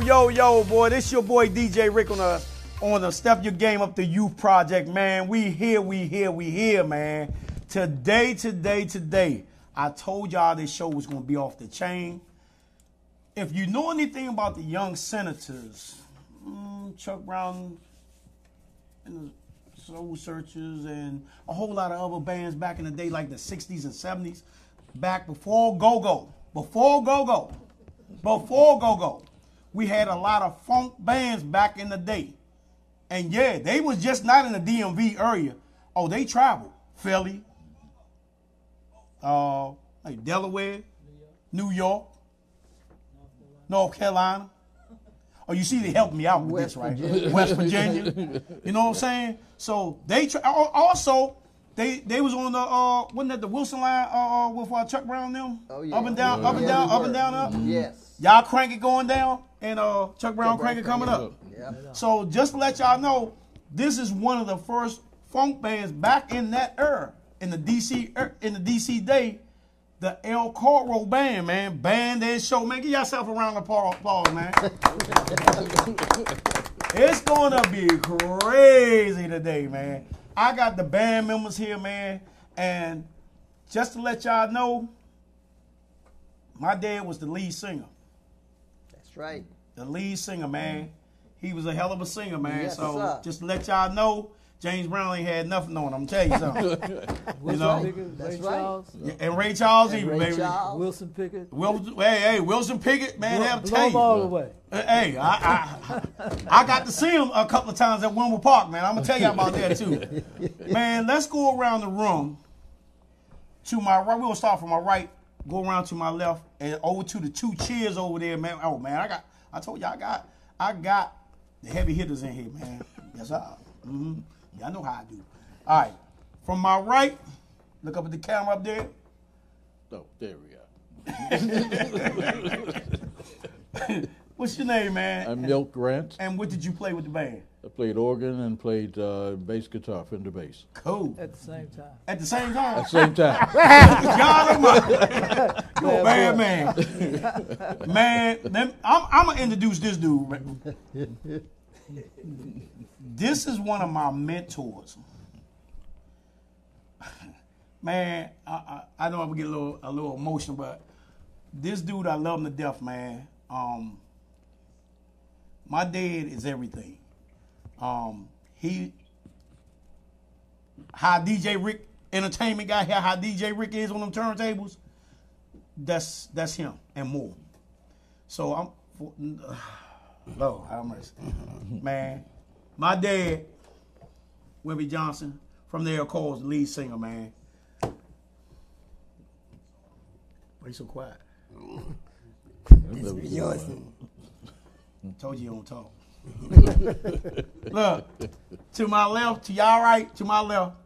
yo, yo, boy. This your boy DJ Rick on the on the Step Your Game Up the Youth Project, man. We here, we here, we here, man. Today, today, today. I told y'all this show was gonna be off the chain. If you know anything about the young senators, mm, Chuck Brown and the Soul Searchers and a whole lot of other bands back in the day, like the 60s and 70s, back before Go Go, before Go Go, before Go Go, we had a lot of funk bands back in the day. And yeah, they was just not in the DMV area. Oh, they traveled. Philly, uh, like Delaware, New York, North Carolina. Oh, you see, they helped me out with West this, right? Virginia. West Virginia. you know what I'm saying? So they tra- also they they was on the uh wasn't that the Wilson line uh, uh with uh, Chuck Brown them? Oh, yeah. Up and down, up and down, we up and down, up. Yes. Y'all crank it going down, and uh Chuck Brown Chuck crank it coming up. Yep. So just to let y'all know, this is one of the first funk bands back in that era, in the DC er- in the DC day, the El Coro band, man, band and show, man. Give yourself a round of applause, man. it's gonna be crazy today, man. I got the band members here, man, and just to let y'all know, my dad was the lead singer That's right. the lead singer, man. He was a hell of a singer, man. Yes, so sir. just to let y'all know, James Brown ain't had nothing on him. I'm tell you something. you know, Pickett, That's Ray right. Charles, and Ray Charles And even, Ray baby. Charles. Wilson Pickett. Wilson, hey, hey, Wilson Pickett, man, Blow, have to blow tell all you. away. Hey, I, I I got to see him a couple of times at Winwood Park, man. I'm gonna tell you about that too. Man, let's go around the room. To my right, we'll start from my right, go around to my left, and over to the two chairs over there, man. Oh man, I got, I told you I got, I got the heavy hitters in here, man. Yes, I. Mm-hmm. Y'all know how I do. All right, from my right, look up at the camera up there. Oh, there we are. What's your name, man? I'm Milt Grant. and what did you play with the band? I played organ and played uh, bass guitar, Fender bass. Cool. At the same time. At the same time. At the same time. God Almighty. You a bad man. man, I'm, I'm going to introduce this dude. This is one of my mentors. Man, I, I, I know I'm to get a little, a little emotional, but this dude, I love him to death, man. Um, my dad is everything. Um, he, how DJ Rick entertainment guy here, how DJ Rick is on them turntables, that's that's him and more. So I'm Lord, have mercy. Man, my dad, Wimpy Johnson, from there calls the lead singer, man. Why you so quiet? Told you you don't talk. Look, to my left, to y'all right, to my left.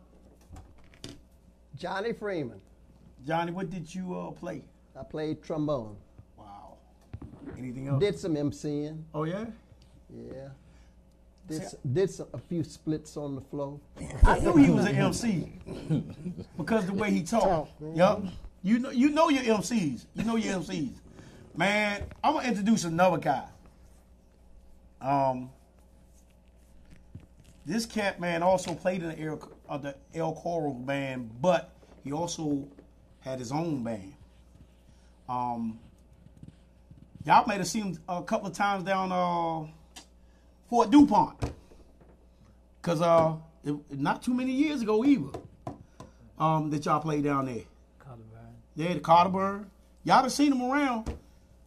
Johnny Freeman. Johnny, what did you uh, play? I played trombone. Wow. Anything else? Did some MCing. oh yeah. Yeah. Did, s- did some, a few splits on the floor. I knew he was an MC because the way he talked. Yup. You know, you know your MCs. You know your MCs. Man, I'm gonna introduce another guy. Um, this cat man also played in the El, uh, the El Coro band, but he also had his own band. Um, y'all might have seen him a couple of times down uh, Fort Dupont. Cause uh, it, not too many years ago either, um, that y'all played down there. Carter Brown. Yeah, the Carterburn. Y'all done seen him around.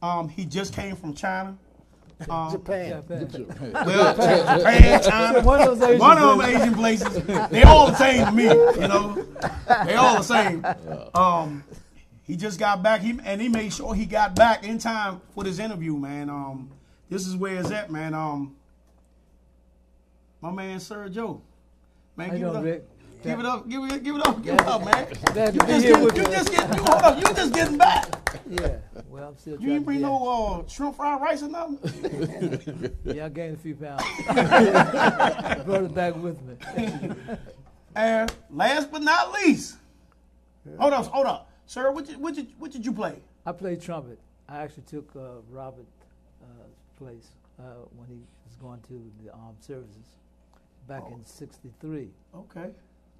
Um, he just came from China. Um, Japan. Japan. well, Japan, China. One of those Asian One of them places. Asian places. They all the same to me, you know. They all the same. Um, he just got back. He and he made sure he got back in time for this interview, man. Um, this is where it's at, man. Um, my man, Sir Joe. Man, give it doing, up. Give it up. Give it. Give it up. Give it up, man. You just getting. You you. just getting. You, hold up. You just getting back. Yeah. Well, I'm still You to bring no uh, shrimp fried rice or nothing. Yeah, I gained a few pounds. Brought it back with me. And last but not least, hold up, hold up, sir. What did what did what did you play? I played trumpet. I actually took uh, Robert uh, place uh, when he was going to the armed services back Oh. in '63, Okay.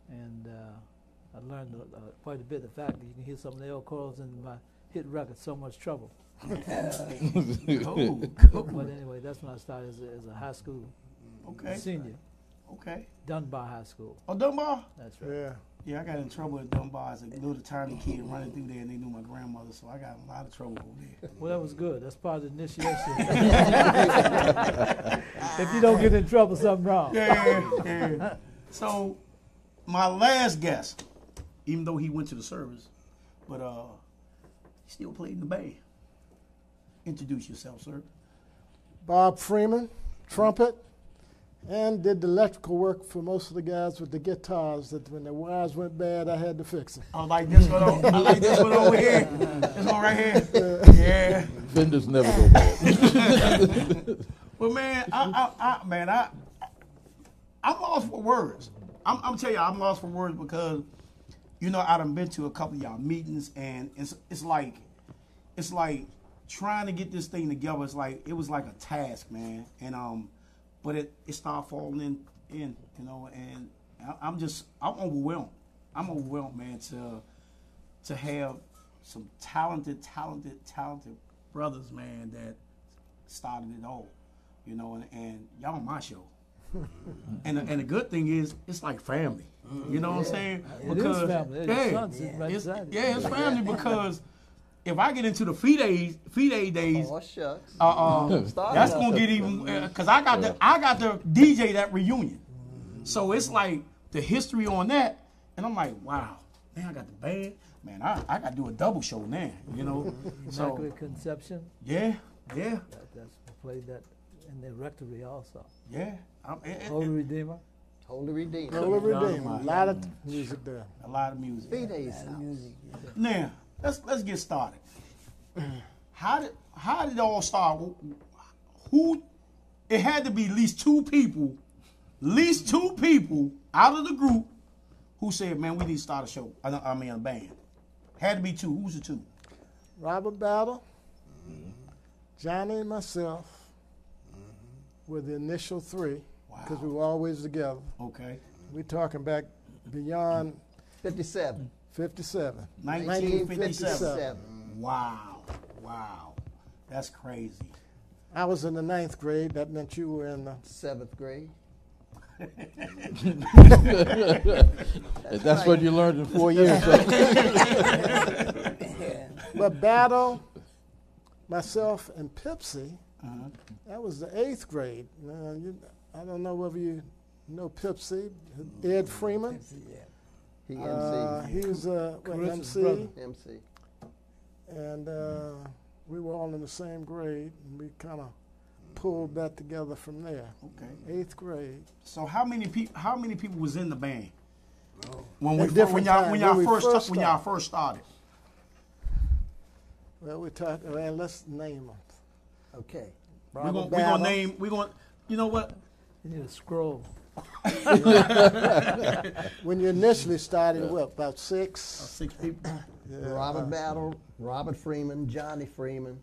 and uh, I learned uh, quite a bit. The fact that you can hear some of the old chords in my hit record, "So Much Trouble." Cool. But anyway, that's when I started as a, as a high school Okay. senior, Okay. Dunbar High School. Oh, Dunbar? That's right. Yeah. Yeah, I got in trouble at Dunbar as a little tiny kid running through there, and they knew my grandmother, so I got in a lot of trouble over there. Well, that was good. That's part of the initiation. if you don't get in trouble, something wrong. Yeah, yeah. So, my last guest, even though he went to the service, but uh, he still played in the band. Introduce yourself, sir. Bob Freeman, trumpet, and did the electrical work for most of the guys with the guitars. That when the wires went bad, I had to fix them. I like this one. Over, I like this one over here. This one right here. Yeah. Fenders never go bad. Well, man, I, I, I man, I, I'm lost for words. I'm, I'm tell you, I'm lost for words because, you know, I've been to a couple of y'all meetings, and it's, it's like, it's like trying to get this thing together. It's like it was like a task, man, and um, but it it started falling in, in, you know, and I, I'm just, I'm overwhelmed. I'm overwhelmed, man, to, to have some talented, talented, talented brothers, man, that started it all, you know, and, and y'all on my show. and, the, and the good thing is, it's like family. You know what I'm saying? It is family. Your son sitting right it's, yeah, it's family because if I get into the feed days, feed day days, Oh shucks. uh, uh, that's gonna get even because I got the I got the DJ that reunion, so it's like the history on that, and I'm like, wow, man, I got the band, man, I, I got to do a double show now, you know, so Immaculate Conception. yeah, yeah, That, that's played that in the rectory also. yeah, I'm, it, it- Holy Redeemer. Holy Redeemer. Holy Redeemer, a lot of music there. a lot of music. Three days house. Now let's let's get started. How did how did it all start? Who? It had to be at least two people, at least two people out of the group who said, "Man, we need to start a show." I, don't- I mean, a band. Had to be two. Who's the two? Robert Battle, Johnny and myself were the initial three because we were always together. Okay, We're talking back beyond 57. 57. 1957. Wow, wow, that's crazy. I was in the ninth grade. That meant you were in the. Seventh grade. That's what you learned in four years. so- But Battle, myself, and Pipsy, Uh-huh. that was the eighth grade. Now, you, I don't know whether you know Pipsy, Ed Freeman. He MC. Uh, he was uh, what, Carissa's MC, brother. MC. and uh, we were all in the same grade, and we kind of pulled that together from there. Okay. Eighth grade. So how many people? How many people was in the band? When At we fir- different when y'all times, when y'all when we first, first when y'all started. first started. Well, we talked. Well, let's name them. Okay. We're gonna, we gonna name. We're gonna. You know what? You need a scroll. When you initially started, what about six? six people. Yeah. Robert Battle, Robert Freeman, Johnny Freeman,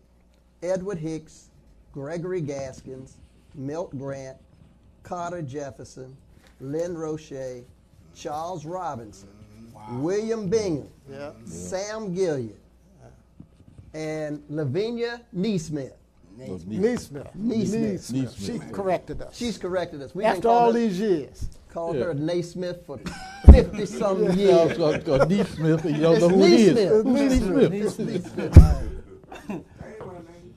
Edward Hicks, Gregory Gaskins, Milt Grant, Carter Jefferson, Lynn Roche, Charles Robinson, William Bingham, Yeah. Sam Gilliard, and Lavinia Neesmith. Neesmith. Neesmith. She corrected us. She's corrected us. We've After all called these years. called Yeah. her Naismith for 50 some Yeah, years. so, so Neat Smith, you don't It's know who it is. Neesmith. Neat Smith. Neesmith.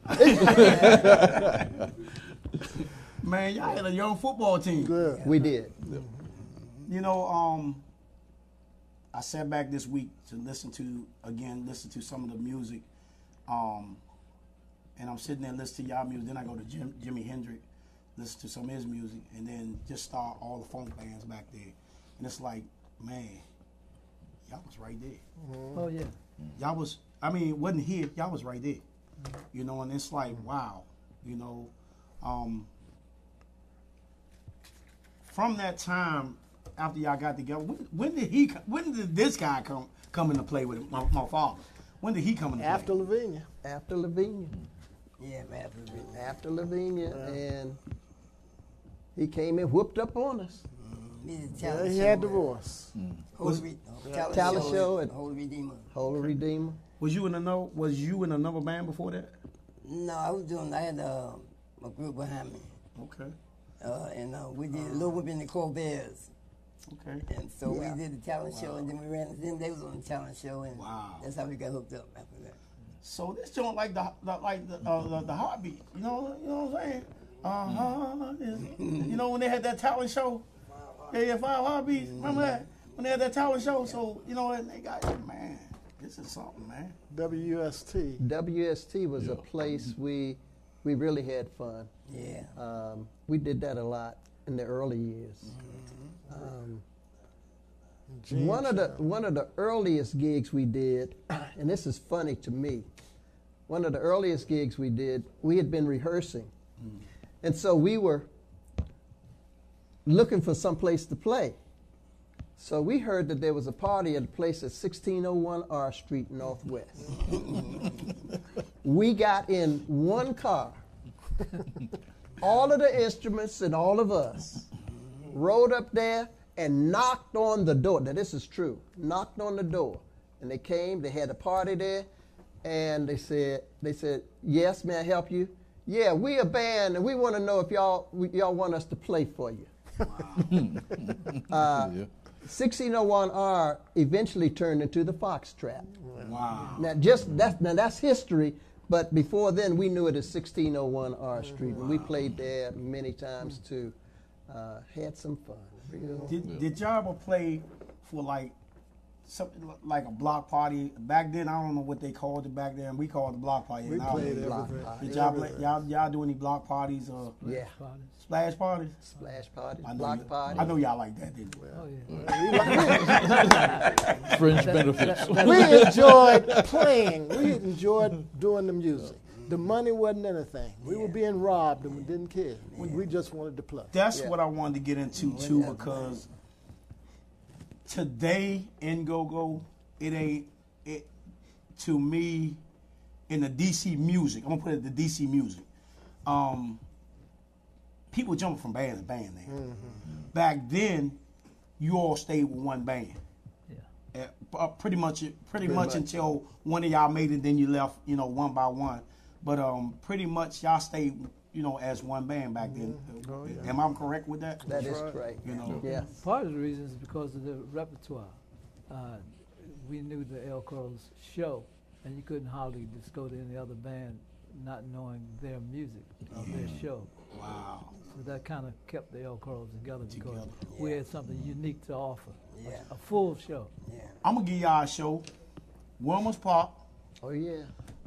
Man, y'all had a young football team. Good. We did. You know, um, I sat back this week to listen to again, listen to some of the music. Um, and I'm sitting there listening to y'all music. Then I go to Jim, Jimi Hendrix, listen to some of his music, and then just start all the funk bands back there. And it's like, man, y'all was right there. Mm-hmm. Oh yeah. y'all was I mean, it wasn't here, y'all was right there. Mm-hmm. You know, and it's like, mm-hmm. wow, you know, um from that time after y'all got together, when, when did he co- when did this guy come come into play with my, my father? When did he come into After play? Lavinia. After Lavinia. Yeah, after the after Lavinia, and he came and whooped up on us. We did Yeah, he had at divorce. Holy, Re- no, talent, Talent show, show at at- Holy Redeemer. Holy Redeemer. Was you in another? Was you in another band before that? No, I was doing. I had uh, a group behind me, Okay. uh, and uh, we did Little Whip and the Corbears. Okay. And so Yeah. we did the talent show, and then we ran. Then they was on the talent show, and Wow. that's how we got hooked up after that. So this joint like the, the like the, uh, the the heartbeat. You know, you know what I'm saying? Uh huh. you know when they had that talent show? Yeah, yeah, five heartbeats. Remember that when they had that talent show? So you know, and they got man, this is something, man. WST. WST was a place we we really had fun. Yeah. Um, we did that a lot in the early years. Um, One of the one of the earliest gigs we did, and this is funny to me. One of the earliest gigs we did, we had been rehearsing, mm. and so we were looking for some place to play. So we heard that there was a party at a place at 1601 R Street Northwest. we got in one car, all of the instruments and all of us rode up there and knocked on the door. Now, this is true. Knocked on the door. And they came, they had a party there, and they said, they said, yes, may I help you? Yeah, we a band, and we want to know if y'all, y'all want us to play for you. Uh, yeah. 1601R eventually turned into the Foxtrappe. Wow. Now, just that's now that's history. But before then, we knew it as 1601 R Street, and we played there many times too. Uh, had some fun. Real- Did, did y'all ever play for like something like a block party? Back then, I don't know what they called it back then. We called it block party. We now. played block party. Did y'all, play, y'all y'all do any block parties or Yeah, Parties. splash parties? splash parties, I know block you- parties. I know y'all like that, didn't you? Oh yeah. Fringe benefits. we enjoyed playing. We enjoyed doing the music. The money wasn't anything. We were being robbed and we didn't care. We, we just wanted to play. That's Yeah. what I wanted to get into too because today in go go it ain't it to me in the DC music. I'm gonna put it the DC music. Um, people jumping from band to band now. Back then, you all stayed with one band. Yeah. Uh, uh, pretty much, pretty, much, much. until one of y'all made it, then you left, you know, one by one. But um, pretty much y'all stayed, you know, as one band back then. Oh, yeah. Am I correct with that? That is right. correct. You know. Yes. Part of the reason is because of the repertoire. Uh, we knew the El Coros show, and you couldn't hardly just go to any other band not knowing their music or their show. Wow. So that kind of kept the El Coros together because Together. we had something unique to offer. a- Yeah. A, full show. Yeah. I'm gonna give y'all a show. Wilmer's Park. Oh yeah.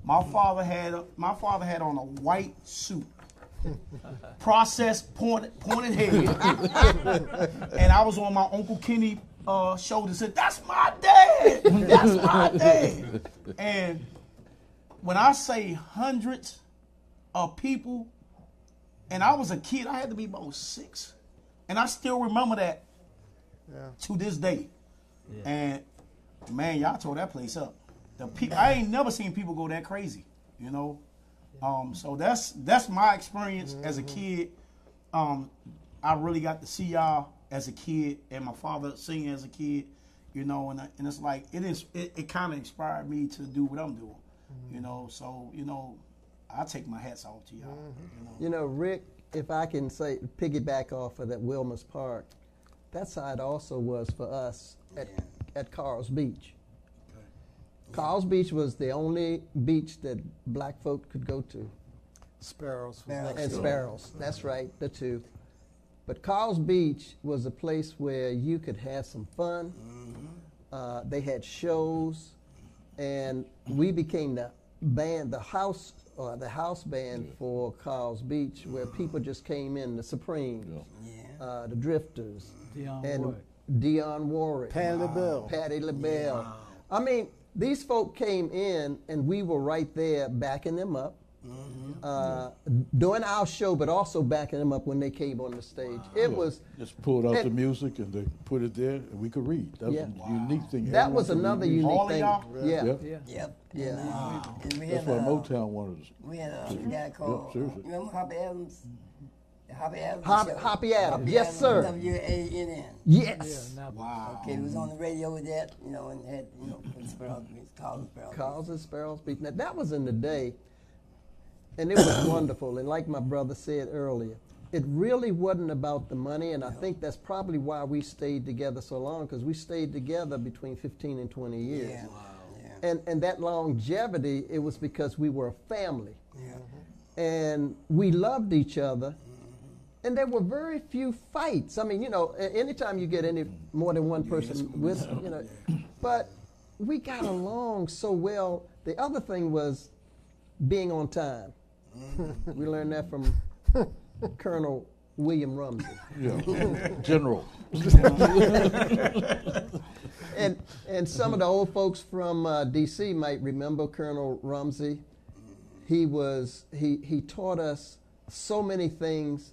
My father had a, my father had on a white suit, processed pointed pointed head, and I was on my Uncle Kenny uh, shoulder. Said, "That's my dad. That's my dad." And when I say hundreds of people, and I was a kid, I had to be about six, and I still remember that Yeah. to this day. And man, y'all tore that place up. The people, I ain't never seen people go that crazy, you know. Um, so that's that's my experience as a kid. Um, I really got to see y'all as a kid, and my father singing as a kid, you know. And I, and it's like it is. It, it kind of inspired me to do what I'm doing, you know. So you know, I take my hats off to y'all. You know. You know, Rick, if I can say piggyback off of that Wilmer's Park, that's how it also was for us at, at Carr's Beach. Carr's Beach was the only beach that black folk could go to. Sparrows. was Sparrows. and door. Sparrows. That's right, the two. But Carr's Beach was a place where you could have some fun. Uh, they had shows, and we became the band, the house, or the house band for Carr's Beach, where people just came in, the Supremes, Yeah. uh, the Drifters, Dionne and Warwick. Dionne Warwick, Patti LaBelle. Patti LaBelle. I mean, these folk came in, and we were right there backing them up. uh, doing our show, but also backing them up when they came on the stage. It was Just pulled out and- the music and they put it there, and we could read. That was Yeah. a unique thing. that Everyone was could read another unique All thing. y'all? Yeah. Yeah. Yep. Yeah. And, uh, and That's had, why uh, Motown wanted us. We had a guy called, seriously. remember Hoppy Adams? The Hoppy Adams Hop- show? Hoppy Adams, Hoppy yes, sir. W-A-N-N. Yes. Yeah, Wow. Okay, he was on the radio with that, you know, and had, you know, with Sparrows, Carl Sparrows. Calls and sparrows beat. Now that was in the day, and it was wonderful. And like my brother said earlier, it really wasn't about the money, and I think that's probably why we stayed together so long because we stayed together between 15 and 20 years. Yeah. Yeah. And and that longevity, it was because we were a family, Yeah. and we loved each other. And there were very few fights. I mean, you know, anytime you get any more than one person with, you know, but we got along so well. The other thing was being on time. we learned that from Colonel William Rumsey. Yeah. General. And and some of the old folks from uh, D.C. might remember Colonel Rumsey. He was he he taught us so many things.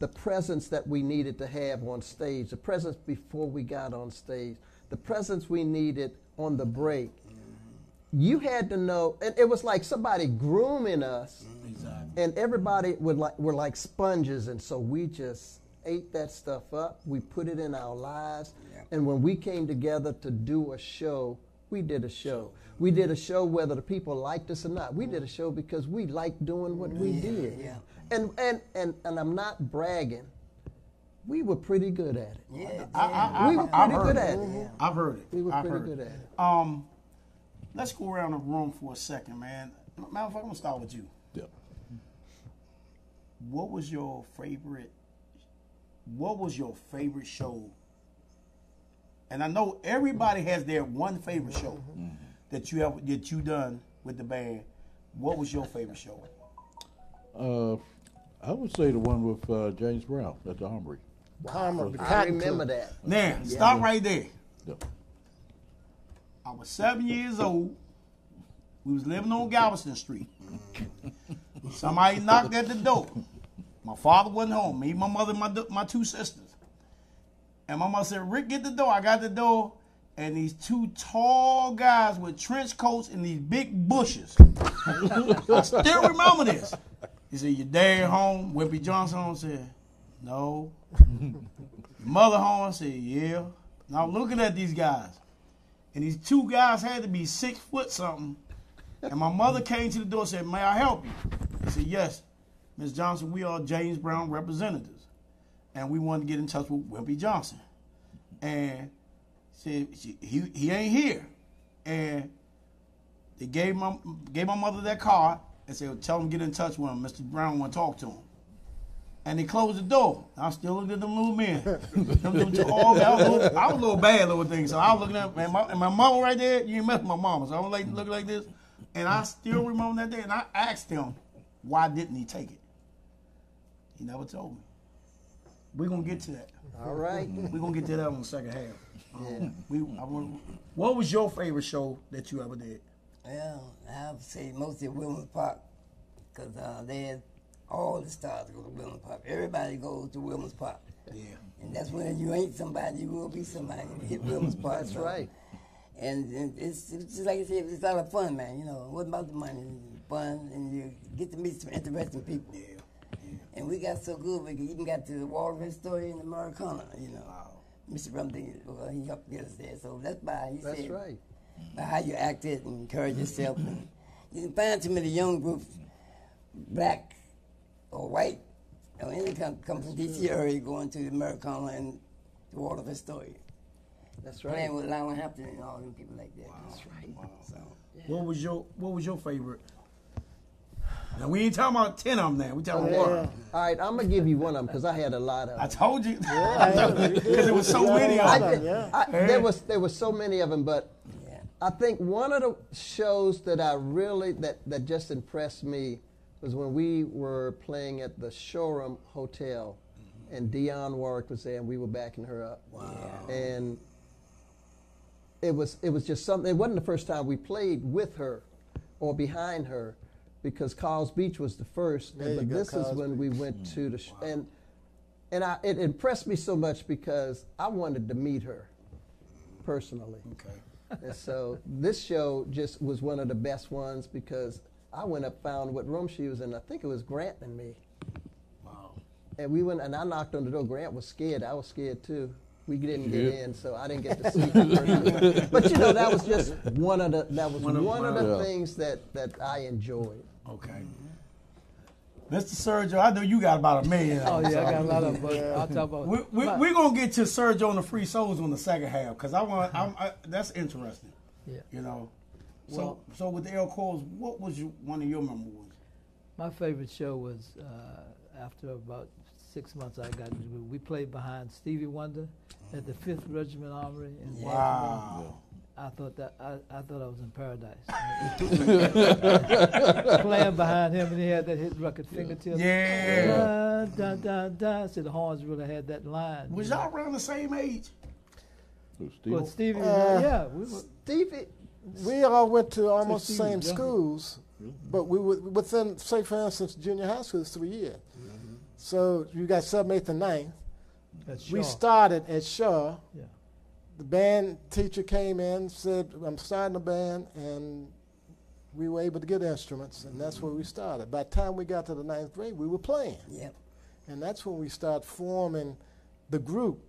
The presence that we needed to have on stage, the presence before we got on stage, the presence we needed on the break. Mm-hmm. You had to know, and it was like somebody grooming us, mm-hmm. exactly. and everybody would like were like sponges, and so we just ate that stuff up. We put it in our lives, Yeah. and when we came together to do a show, we did a show. We did a show whether the people liked us or not. We mm-hmm. did a show because we liked doing what we did. yeah. And, and and and I'm not bragging. We were pretty good at it. Yeah. I, I, I, We were I've pretty heard good it. at it. I've heard it. We were I've pretty good at it. Um, let's go around the room for a second, man. Matter of fact, I'm gonna start with you. Yeah. What was your favorite? What was your favorite show? And I know everybody has their one favorite show that you have that you done with the band. What was your favorite show? Uh, I would say the one with uh, James Brown at the Armory. Palmer, the I Cotton remember that. Now, stop right there. Yeah. I was seven years old. We was living on Galveston Street. Somebody knocked at the door. My father wasn't home. Me, my mother, my my two sisters. And my mother said, "Rick, get the door." I got the door, and these two tall guys with trench coats and these big bushes. I still remember this. He said, "Your dad home?" Wimpy Johnson home said, "No." Mother home? I said, "Yeah." Now I'm looking at these guys, and these two guys had to be six foot something. And my mother came to the door and said, May I help you? I said, Yes. Ms. Johnson, we are James Brown representatives. And we wanted to get in touch with Wimpy Johnson. And said she, he, he ain't here. And they gave my gave my mother that card and said, Tell him get in touch with him. Mr. Brown want to talk to him. And they closed the door. I still looked at them little men. them, them two, all, I, was a little, I was a little bad little thing. So I was looking at man, my, and my mama right there. You ain't met my mama. So I was like looking like this. And I still remember that day. And I asked him, why didn't he take it? He never told me. We're going to get to that. All right. We're going to get to that on the second half. Um, we, I want, what was your favorite show that you ever did? Well, I have to say mostly Wilmer's Park, because uh, they had all the stars go to Wilmer's Park. Everybody goes to Wilmer's Park. Yeah. And that's when you ain't somebody, you will be somebody. You hit Wilmer's Park. That's so- right. And, and it's, it's just like I said, it's a lot of fun, man. You know, it wasn't about the money, it's fun, and you get to meet some interesting people. Yeah. And we got so good, we even got to the Waldorf Astoria in the Americana, you know. Wow. Mr. Rumsey, well, he helped get us there. So that's why he That's said, right. By how you acted and encourage yourself. and you can find too many young groups, black or white, or any come, come from DC area going to the Americana and the Waldorf Astoria. That's right. Playing with Lionel Hampton and all them people like that. That's right. So, What was your What was your favorite? Now we ain't talking about ten of them. Now we talking about Yeah. one. All right, I'm gonna give you one of them because I had a lot of. I told you because it was so many of them. did- Yeah. I- there was there was so many of them, but yeah. I think one of the shows that I really that that just impressed me was when we were playing at the Shoreham Hotel, mm-hmm. and Dionne Warwick was there, and we were backing her up. Wow. And it was it was just something. It wasn't the first time we played with her or behind her, because Carr's Beach was the first, There but this is Carr's when we went hmm. to the sh- and and I, it impressed me so much because I wanted to meet her personally. Okay. And so this show just was one of the best ones because I went up, found what room she was in. I think it was Grant and me. Wow. And we went, and I knocked on the door. Grant was scared. I was scared too. We didn't get Yeah. in, so I didn't get to see her. but you know, that was just one of the that was One one of- of, the Yeah. things that that I enjoyed. Okay. Mr. Sergio, I know you got about a million. Oh yeah, I got a lot of. But I'll talk about. We, we, my- we're gonna get to Sergio on the free souls on the second half because I want I'm, I, that's interesting. Yeah. You know. So Well- so with the El Coles, what was one of your memorable ones? My favorite show was uh, after about six months I got. We played behind Stevie Wonder at the Fifth Regiment Armory in Baltimore. Wow. I thought that I, I thought I was in paradise. Playing behind him, and he had that hit record fingertip. Yeah. Da, da, da, da. So the horns really had that line. Was y'all around the same age? So Steve, Well, Stevie, Uh, yeah, we were. Stevie, We all went to almost the Steve same was younger. schools, but we were within, say, for instance, junior high school is three years. So you got seventh, eighth, and ninth. At We Shaw. started at Shaw. Yeah. The band teacher came in, said, "I'm starting a band," and we were able to get instruments, and that's where we started. By the time we got to the ninth grade, we were playing, Yep. and that's when we started forming the group.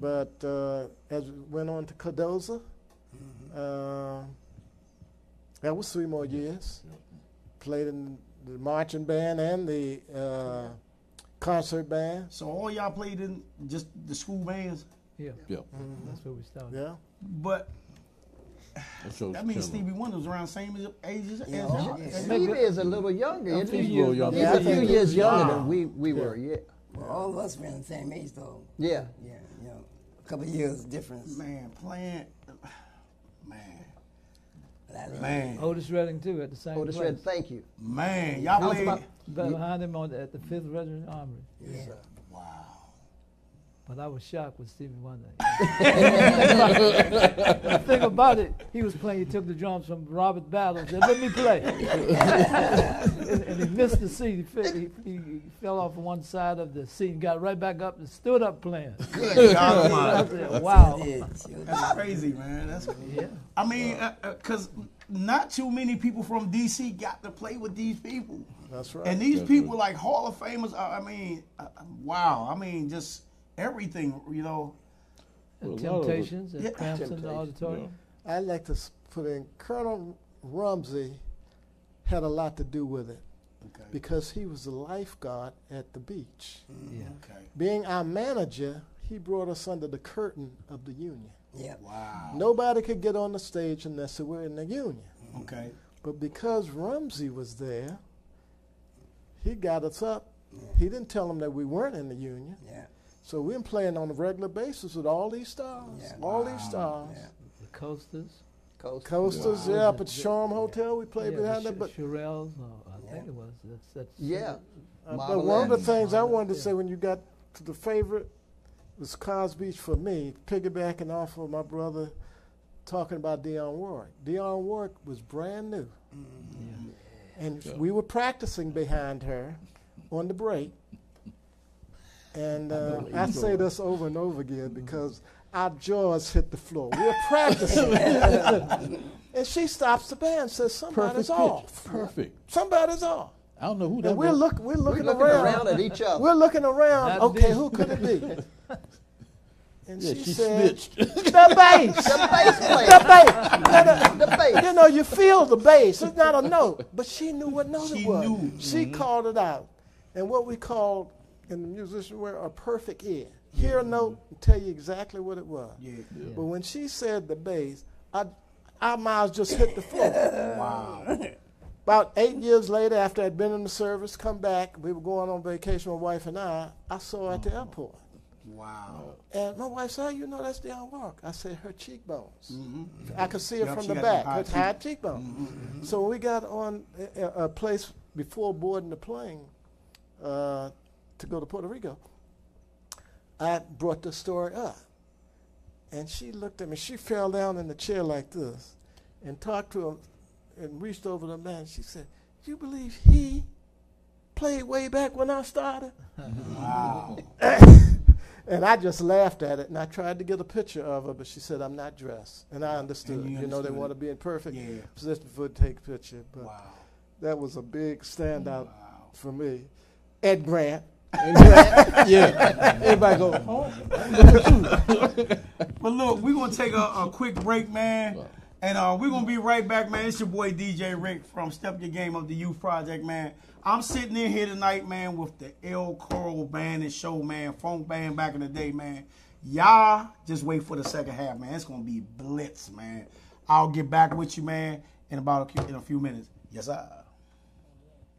But uh, as we went on to Cardozo, uh, that was three more years. Played in the marching band and the uh, concert band. So all y'all played in just the school bands, Yeah, yeah, mm-hmm. that's where we started. Yeah. but that shows that means Stevie Wonder was around the same as- age as, as Yeah. y'all. Yeah. as Stevie is a little younger. A few? He's a little years. younger. He's a few Yeah. years younger Wow. than we, we were. Yeah. Well, all of us were in the same age, though. Yeah. Yeah, you know, a couple of years difference. Man, playing, man, That- man, Otis Redding too at the same Otis place. Red, thank you. man. Y'all How's played. about- Behind him on the, at the Fifth Regiment Armory. Yeah. Wow. But I was shocked with Stevie Wonder. the thing about it, he was playing. He took the drums from Robert Battle and said, "Let me play," and, and he missed the seat. He, fe- he, he, he fell off one side of the seat and got right back up and stood up playing. Good God I said, wow. Sure did, sure did. That's crazy, man. That's. Yeah. I mean, uh, uh, because not too many people from DC got to play with these people. That's right. And these That's people, right. like Hall of Famers, are, I mean, uh, uh, wow. I mean, just everything, you know. Well, a lot of it- Temptations at Yeah. Crampton Temptations, Auditorium. I'd like to put in Colonel Rumsey had a lot to do with it Okay. because he was the lifeguard at the beach. Mm-hmm. Yeah. Okay. Being our manager, he brought us under the curtain of the union. Yep. Wow. Nobody could get on the stage unless they were in the union. Mm-hmm. Okay. But because Rumsey was there, he got us up. He didn't tell them that we weren't in the union. Yeah. So we've been playing on a regular basis with all these stars. Yeah. All these stars. Yeah. The Coasters. Coast. Coasters, Wow. yeah, up at Shoreham Hotel, we played yeah, behind the there. But, Sh- Shirelles, or I Yeah. think it was. That's, that's Yeah. uh, but one of the Land. things I wanted to Yeah. say when you got to the favorite was Cos Beach for me, piggybacking off of my brother talking about Dionne Warwick. Dionne Warwick was brand new. Yeah. And Yeah. we were practicing behind her on the break. And uh, where I say this over and over again because our jaws hit the floor. We're practicing. and she stops the band and says, Somebody's Perfect off. pitch. Perfect. Somebody's off. I don't know who that we're, look, we're looking, We're looking around. around at each other. We're looking around. Not okay, me. who could it be? And yeah, she, she said, snitched. The bass. The bass player. the bass. the bass. You know, you feel the bass. It's not a note, but she knew what note She it was. knew. She called it out, and what we called in the musician world a perfect ear. Hear a note and tell you exactly what it was. Yeah. But when she said the bass, I, our mouths just hit the floor. Wow. About eight years later, after I'd been in the service, come back, we were going on vacation, my wife and I. I saw her at the airport. Wow. And my wife said, you know that's Dionne Warwick?" I said, "Her cheekbones. Mm-hmm. I could see her Yep, from the back. them high Her high cheekbones. So when we got on a, a- a place before boarding the plane uh, to go to Puerto Rico, I brought the story up, and she looked at me. She fell down in the chair like this, and talked to him and reached over the man. She said, "You believe he played way back when I started?" Wow. And I just laughed at it, and I tried to get a picture of her, but she said I'm not dressed, and I understood. And you you know, they want to be in perfect Yeah. position before they take a picture, but Wow. that was a big standout for me. Ed Grant. Yeah. Everybody go, oh, But look, we're gonna take a, a quick break, man. And uh, we're gonna be right back, man. It's your boy DJ Rick from Step Your Game of the Youth Project, man. I'm sitting in here tonight, man, with the El Coral band and show, man, funk band back in the day, man. Y'all just wait for the second half, man. It's gonna be blitz, man. I'll get back with you, man, in about a, in a few minutes. Yes, sir.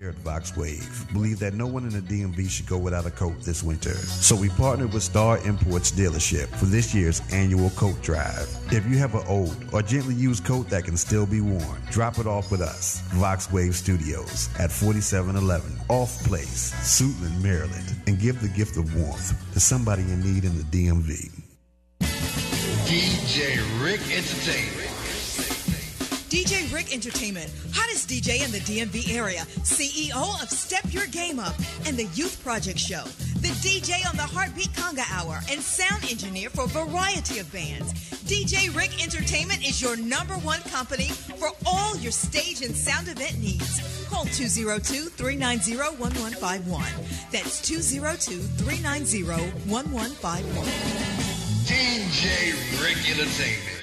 Here at Vox Wave, believe that no one in the DMV should go without a coat this winter. So we partnered with Star Imports dealership for this year's annual coat drive. If you have an old or gently used coat that can still be worn, drop it off with us. Vox Wave Studios at 4711 Auth Place, Suitland, Maryland, and give the gift of warmth to somebody in need in the DMV. DJ Rick Entertainment. DJ Rick Entertainment, hottest DJ in the DMV area, CEO of Step Your Game Up and the Youth Project Show, the DJ on the Heartbeat Conga Hour, and sound engineer for a variety of bands. DJ Rick Entertainment is your number one company for all your stage and sound event needs. Call 202 390 1151. That's 202 390 1151. DJ Rick Entertainment.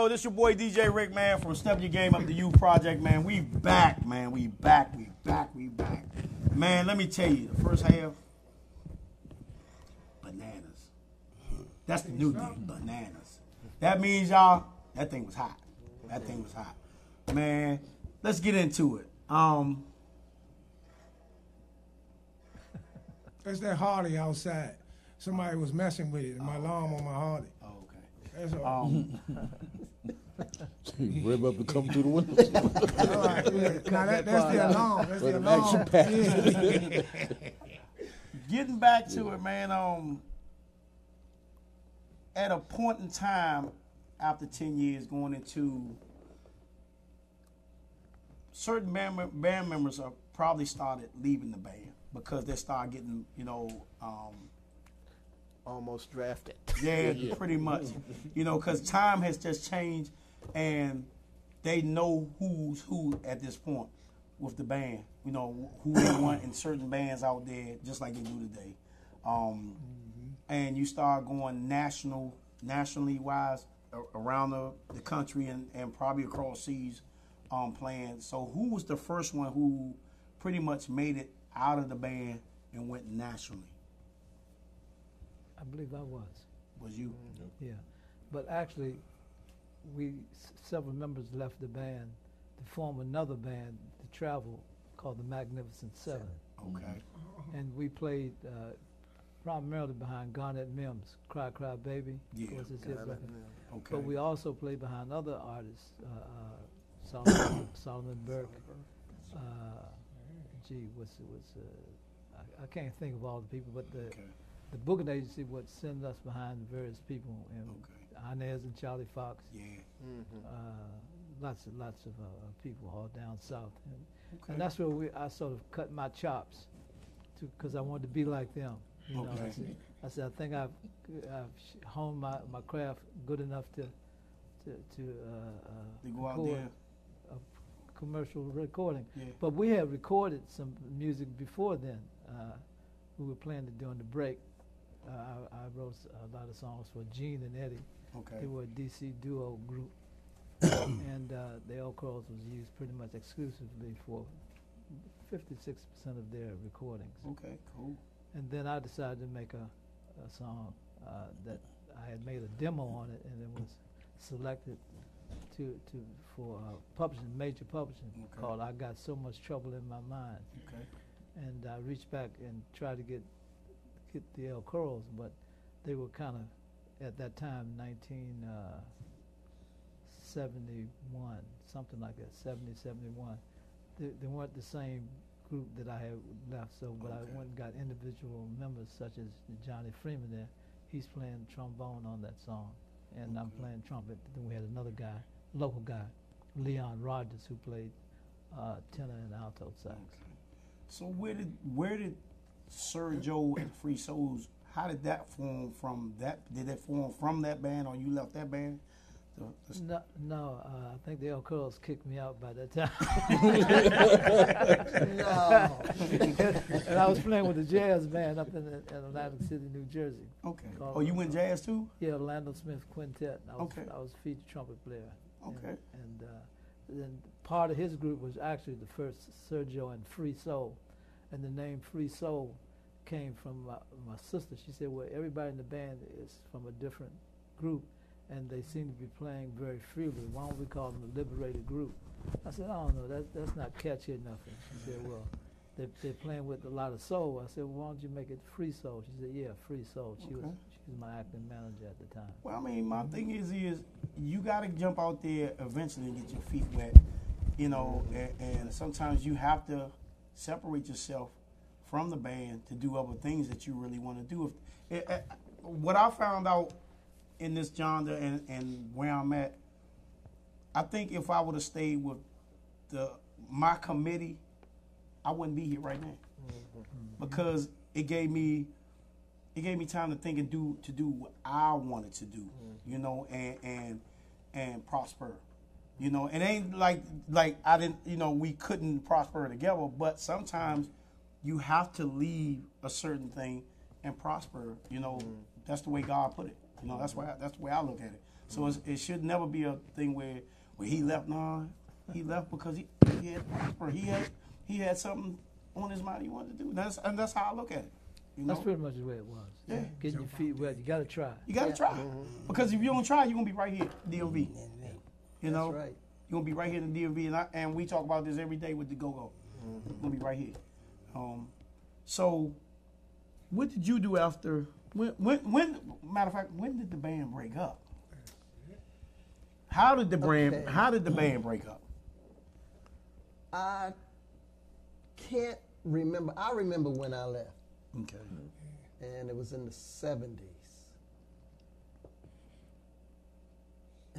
Yo, this your boy DJ Rick, man, from Step Your Game Up the Youth Project, man. We back, man. We back, we back, we back. Man, let me tell you, the first half, bananas. That's the new thing, bananas. That means, y'all, that thing was hot. That thing was hot. Man, let's get into it. Um, That's that Harley outside. Somebody was messing with it, and my alarm on my Harley. oh. That's all. Um, Rev up to come through the window. all right, yeah. Now that, that's the alarm. That's the alarm. action pack. Yeah. getting back to it, man. Um, at a point in time, after ten years, going into certain band, mem- band members are probably started leaving the band because they start getting, you know, um, Almost drafted. yeah, pretty much, you know, because time has just changed, and they know who's who at this point with the band. You know who they want in certain bands out there, just like they do today. Um, And you start going national, nationally wise around the, the country and, and probably across seas, um, playing. So who was the first one who pretty much made it out of the band and went nationally? I believe I was. Was you? Yeah, but actually, we s- several members left the band to form another band to travel called the Magnificent Seven, Okay. and we played uh, primarily behind Garnet Mimms, "Cry Cry Baby." Yeah, was his record. Okay. But we also played behind other artists, uh, uh, Solomon, Solomon Burke. Uh, gee, what's what's uh, I, I can't think of all the people, but the Okay. The booking agency would send us behind various people, and Okay. Inez and Charlie Foxx, Yeah. uh, lots and lots of uh, people all down south, and, Okay. and that's where we I sort of cut my chops, because I wanted to be like them. You know, I Okay. said, I said I think I've I've honed my, my craft good enough to to to uh, uh, To go out there. a commercial recording. Yeah. But we had recorded some music before then. Uh, we were playing it during the break. Uh, I, I wrote a lot of songs for Gene and Eddie. Okay. They were a DC duo group, and uh, the El Curls was used pretty much exclusively for 56 percent of their recordings. Okay. Cool. And then I decided to make a, a song uh, that I had made a demo on it, and it was selected to to for uh, publishing, major publishing, Okay. called "I Got So Much Trouble in My Mind." Okay. And I reached back and tried to get get the El Curls, but they were kind of at that time, 1971, something like that, 70, 71. They, they weren't the same group that I had left, so but Okay. I went and got individual members such as Johnny Freeman there. He's playing trombone on that song, and I'm playing trumpet. Then we had another guy, local guy, Leon Rogers, who played uh, tenor and alto sax. So where did where did Sir Joe and Free Souls? How did that form from that? Did that form from that band, or you left that band? The- the- No, no uh, I think the El Curls kicked me out by that time. No. and I was playing with the jazz band up in, in Atlantic City, New Jersey. okay. Called- Oh, you went jazz too? Yeah, Orlando Smith Quintet. I was, Okay. I was featured trumpet player. And- Okay. And, uh, then part of his group was actually the first Sir Joe and Free Soul. And the name Free Soul came from my, my sister. She said, well, everybody in the band is from a different group and they seem to be playing very freely. Why don't we call them a liberated group? I said, I don't know, that, that's not catchy enough. And she said, well, they, they're playing with a lot of soul. I said, well, why don't you make it Free Soul? She said, yeah, Free Soul. She was she was my acting manager at the time. Well, I mean, my thing is, is you got to jump out there eventually and get your feet wet, you know, and, and sometimes you have to separate yourself from the band to do other things that you really want to do. If, eh, eh, what I found out in this genre and, and where I'm at, I think if I would have stayed with the my committee, I wouldn't be here right now because it gave me it gave me time to think and do to do what I wanted to do, you know, and and and prosper. You know, it ain't like like I didn't, you know, we couldn't prosper together, but sometimes you have to leave a certain thing and prosper. You know, mm-hmm. that's the way God put it. You know, that's why that's the way I look at it. So it's, it should never be a thing where where he left. Nah, he left because he he had or he had he had something on his mind he wanted to do. That's and that's how I look at it. You know, That's pretty much the way it was. Yeah. Getting your feet wet, you got to try. you got to try mm-hmm. because if you don't try, you're gonna be right here, DMV. You know, right. you're gonna be right here in the DMV, and I, and we talk about this every day with the Go Go. You're gonna be right here. Um, so, what did you do after? When, when, when? Matter of fact, when did the band break up? How did the band? Okay. How did the band break up? I can't remember. I remember when I left, Okay. and it was in the 70s.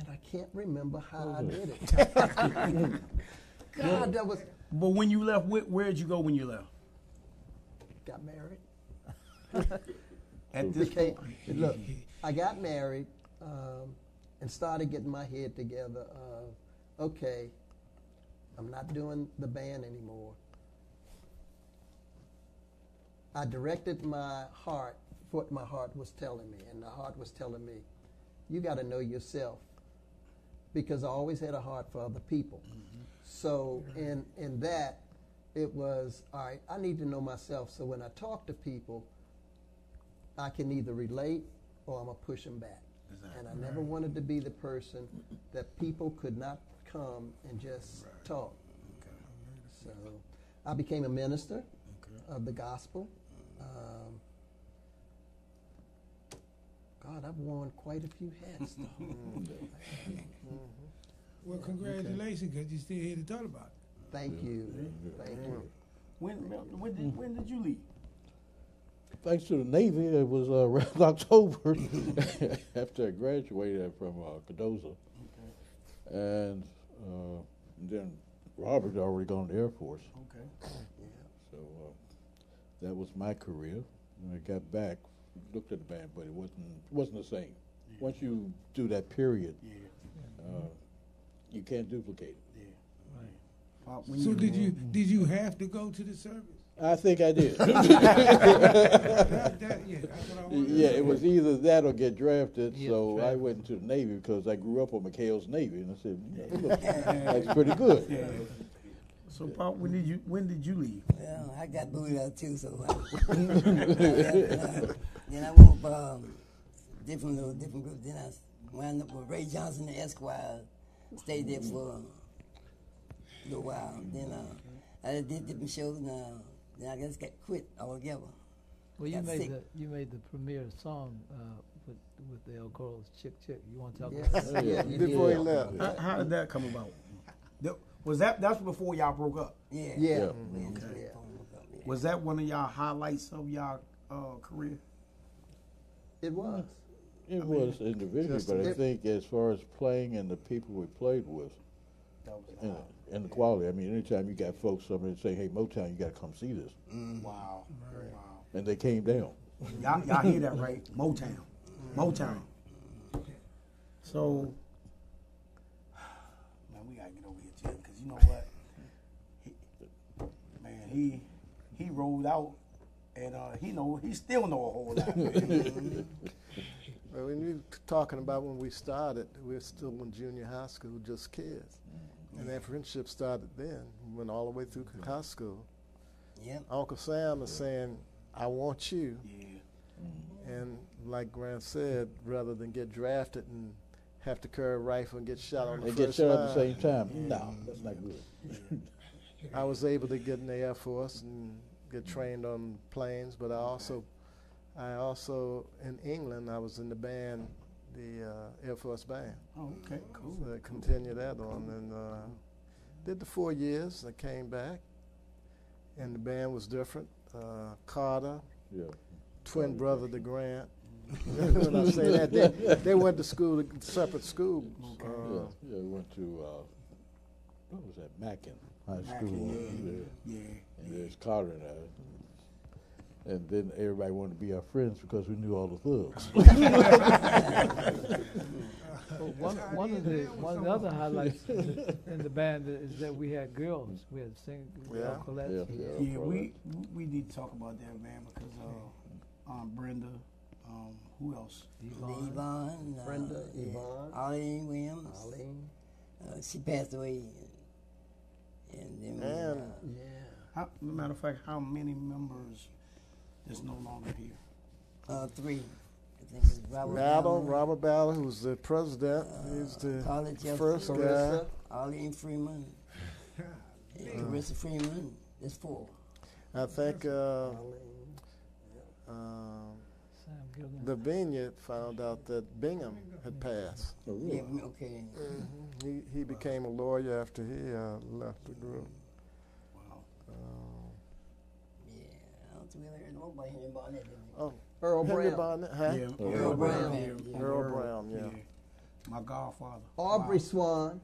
And I can't remember how I did it. God, that was. But when you left, where, where'd you go when you left? Got married. At this Became, point, look, I got married um, and started getting my head together. Of, okay, I'm not doing the band anymore. I directed my heart what my heart was telling me, and the heart was telling me, "You got to know yourself," because I always had a heart for other people. So in in that, it was all right. I need to know myself. So when I talk to people, I can either relate or I'm gonna push them back. And I never wanted to be the person that people could not come and just talk. So I became a minister of the gospel. Um, God, I've worn quite a few hats. though. Well, congratulations, because you're still here to talk about it. Thank you. Thank you. when, when did when did you leave? Thanks to the Navy, it was uh, around October after I graduated from uh, Cardozo. And uh, then Robert had already gone to the Air Force. Okay. So uh, that was my career. When I got back, looked at the band, but it wasn't wasn't the same. Once you do that period, Yeah. uh, you can't duplicate it. Yeah. When So did you did you have to go to the service? I think I did. That, that, yeah, I yeah, it was either that or get drafted. Yeah, so I went into the Navy because I grew up on McHale's Navy, and I said, yeah, look, that's pretty good. Yeah. So, Pop, when did you when did you leave? Well, I got booted out too, so I, then I went um, different little different groups. Then I wound up with Ray Johnson and Esquire. Stayed there for a little while. Then uh, I did different shows. And, uh, then I just got quit altogether. Well, you Got made sick. the you made the premiere song uh, with with the El Coros Chick Chick. You want to talk Yes. about that? Yeah, Before he left. How, how did that come about? That- Was that that's before y'all broke up? Yeah. Yeah. Yeah. Yeah, Okay. went home, woke up, yeah. Was that one of y'all highlights of y'all uh, career? It was. It was individually, but I it- think as far as playing and the people we played with, That was and, and the quality. I mean, anytime you got folks somebody say, "Hey, Motown, you got to come see this," wow, wow. and they came down. Y'all, y'all hear that right? Motown, Motown. So, man, we gotta get over here, Jim, because you know what? He, man, he he rolled out, and uh, he know he still know a whole lot. Well, when you talking about when we started, we were still in junior high school, just kids. And that friendship started then, went all the way through high school. Yep. Uncle Sam is saying, I want you. yeah, And like Grant said, rather than get drafted and have to carry a rifle and get shot on the And first get shot at the same time. No, that's not good. I was able to get in the Air Force and get trained on planes, but I also, I also in England, I was in the band, the uh, Air Force band. oh, okay, cool. So I continued that on and uh, did the four years. I came back, and the band was different. Uh, Carter, Yeah. twin brother to Grant. when I say that, they, they went to school, separate schools. Yeah, Uh, yeah, we went to uh, what was that? Mackin High Mackin, School. yeah, yeah. Yeah, And there's Carter and I. And then everybody wanted to be our friends because we knew all the thugs. Well, one, one of the one of the other highlights in the band is that we had girls. We had sing Yeah. Colette. Yeah, yeah. yeah. We we need to talk about that, man, because uh, Aunt Brenda, uh, Um, who else? Yvonne, Yvonne uh, Brenda, yeah, Yvonne. Arlene Williams. Arlene. Uh, she passed away. And then And uh, Yeah. How, matter of fact, how many members is no longer here? uh, three. I think it's Robert Battle, Allen, Robert Battle, who's the president, he's the Carla Jefferson, first guy. Carissa. Arlene Freeman, and Carissa Freeman. There's four. I think uh, um, Sam Gilden. the vineyard found out that Bingham had passed. Oh, really? Yeah, okay. He he became a lawyer after he uh, left the group. Wow. Um, Yeah, I don't think we heard nobody hearing about that. did we? oh, Earl Henry Brown. Barnett, huh? Yeah, Earl Brown. yeah, Earl Brown, yeah. My godfather. Aubrey Wow. Swan.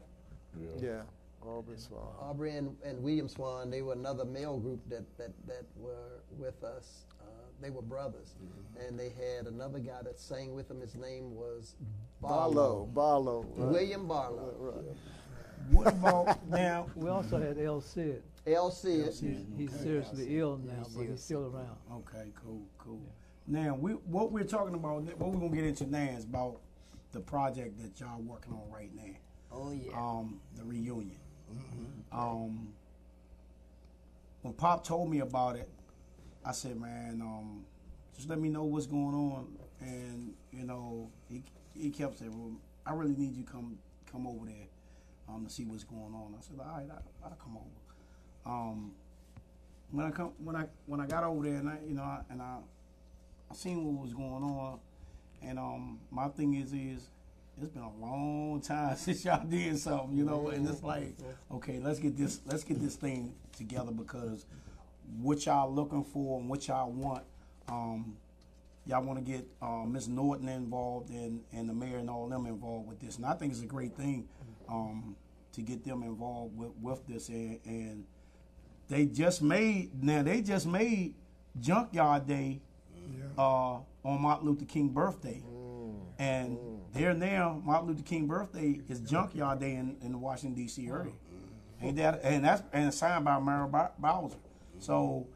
Yeah. Yeah, Aubrey Swan. Aubrey and, and William Swan, they were another male group that, that, that were with us. They were brothers. And they had another guy that sang with them. His name was Barlow, Barlow. right. William Barlow. Right. What about now? We also had L. Sid. L. Sid. He's, he's seriously ill now, but he's still around. Okay, cool, cool. Now, we what we're talking about, what we're gonna get into now is about the project that y'all working on right now. Oh yeah. Um, the reunion. Um, when Pop told me about it, I said, man, um, just let me know what's going on. And you know, he he kept saying, well, I really need you to come come over there um, to see what's going on. I said, all right, I, I'll come over. Um, when I come when I when I got over there and I you know I, and I I seen what was going on, and um my thing is is it's been a long time since y'all did something, you know, and it's like okay, let's get this let's get this thing together because what y'all looking for and what y'all want, um, y'all want to get uh, Miss Norton involved and and the mayor and all them involved with this, and I think it's a great thing um, to get them involved with with this and. and they just made now they just made Junkyard Day uh, on Martin Luther King birthday, and there now Martin Luther King birthday is Junkyard Day in, in the Washington D.C. area, ain't that? And that's and signed by Mayor Bow- Bowser. So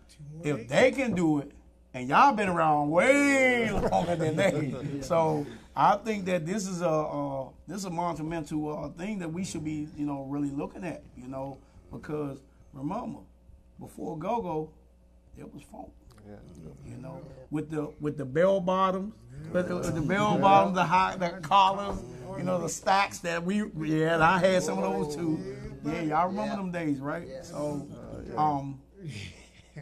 if they can do it, and y'all been around way longer than they, so I think that this is a uh, this is a monumental uh, thing that we should be you know really looking at, you know, because remember before go go, it was funk. You know, with the with the bell bottoms, with the, with the bell bottoms, the high, the collars, you know, the stacks that we yeah, I had some of those too. Yeah, y'all remember them days, right? So, um,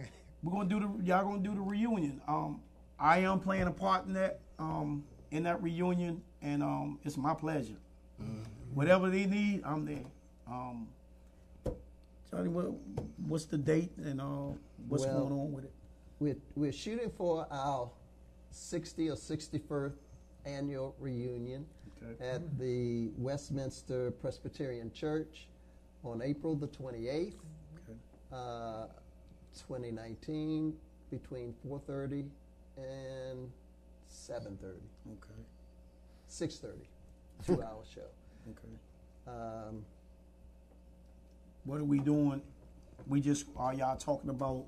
we're gonna do the y'all gonna do the reunion. Um, I am playing a part in that um in that reunion, and um, it's my pleasure. Whatever they need, I'm there. Um, Johnny, what, what's the date and uh, what's Well, going on with it? We're, we're shooting for our 60 or 61st annual reunion Okay. at the Westminster Presbyterian Church on April the 28th, Okay. uh, 2019, between 4:30 and 7:30, Okay. 6:30, two-hour show. Okay. Um, What are we doing? We just are y'all talking about,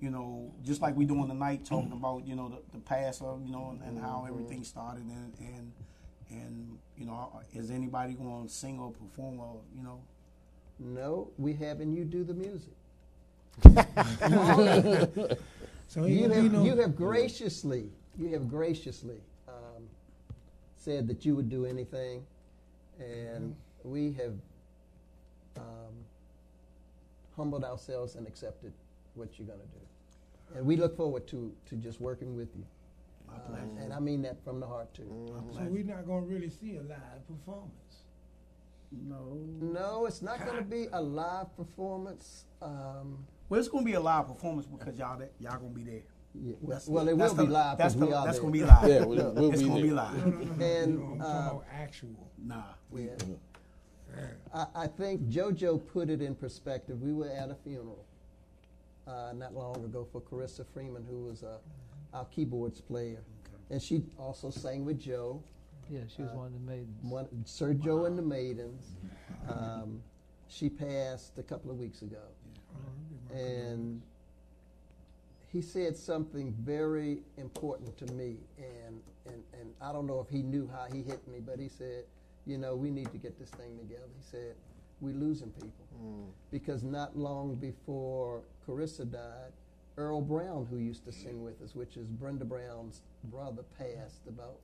you know, just like we doing tonight, talking about you know the, the past of you know and, and how mm-hmm. everything started and and and you know uh, is anybody going to sing or perform or you know? no, we having you do the music. So You gonna be have, no, you have graciously, you have graciously um, said that you would do anything, and we have um, humbled ourselves and accepted what you're going to do. And we look forward to, to just working with you. Uh, and I mean that from the heart, too. so we're not gonna really see a live performance. No. No, it's not going to be a live performance. Um, Well, it's going to be a live performance because y'all that y'all going to be there. yeah, well, That's well, it that's will be live That's the, we are that's there. going to be live. Yeah, we'll, we'll it's be going to be live. No, no, no, And, uh, about actual. Nah. Yeah. Yeah. I, I think JoJo put it in perspective. We were at a funeral uh, not long ago for Carissa Freeman, who was uh, our keyboards player, and she also sang with Joe, Yeah, she was one of the maidens. one, Sir Joe and the Maidens. Um, she passed a couple of weeks ago, and he said something very important to me, and, and, and I don't know if he knew how he hit me, but he said, you know, we need to get this thing together. He said, we're losing people. Mm. Because not long before Carissa died, Earl Brown, who used to sing with us, which is Brenda Brown's brother, passed about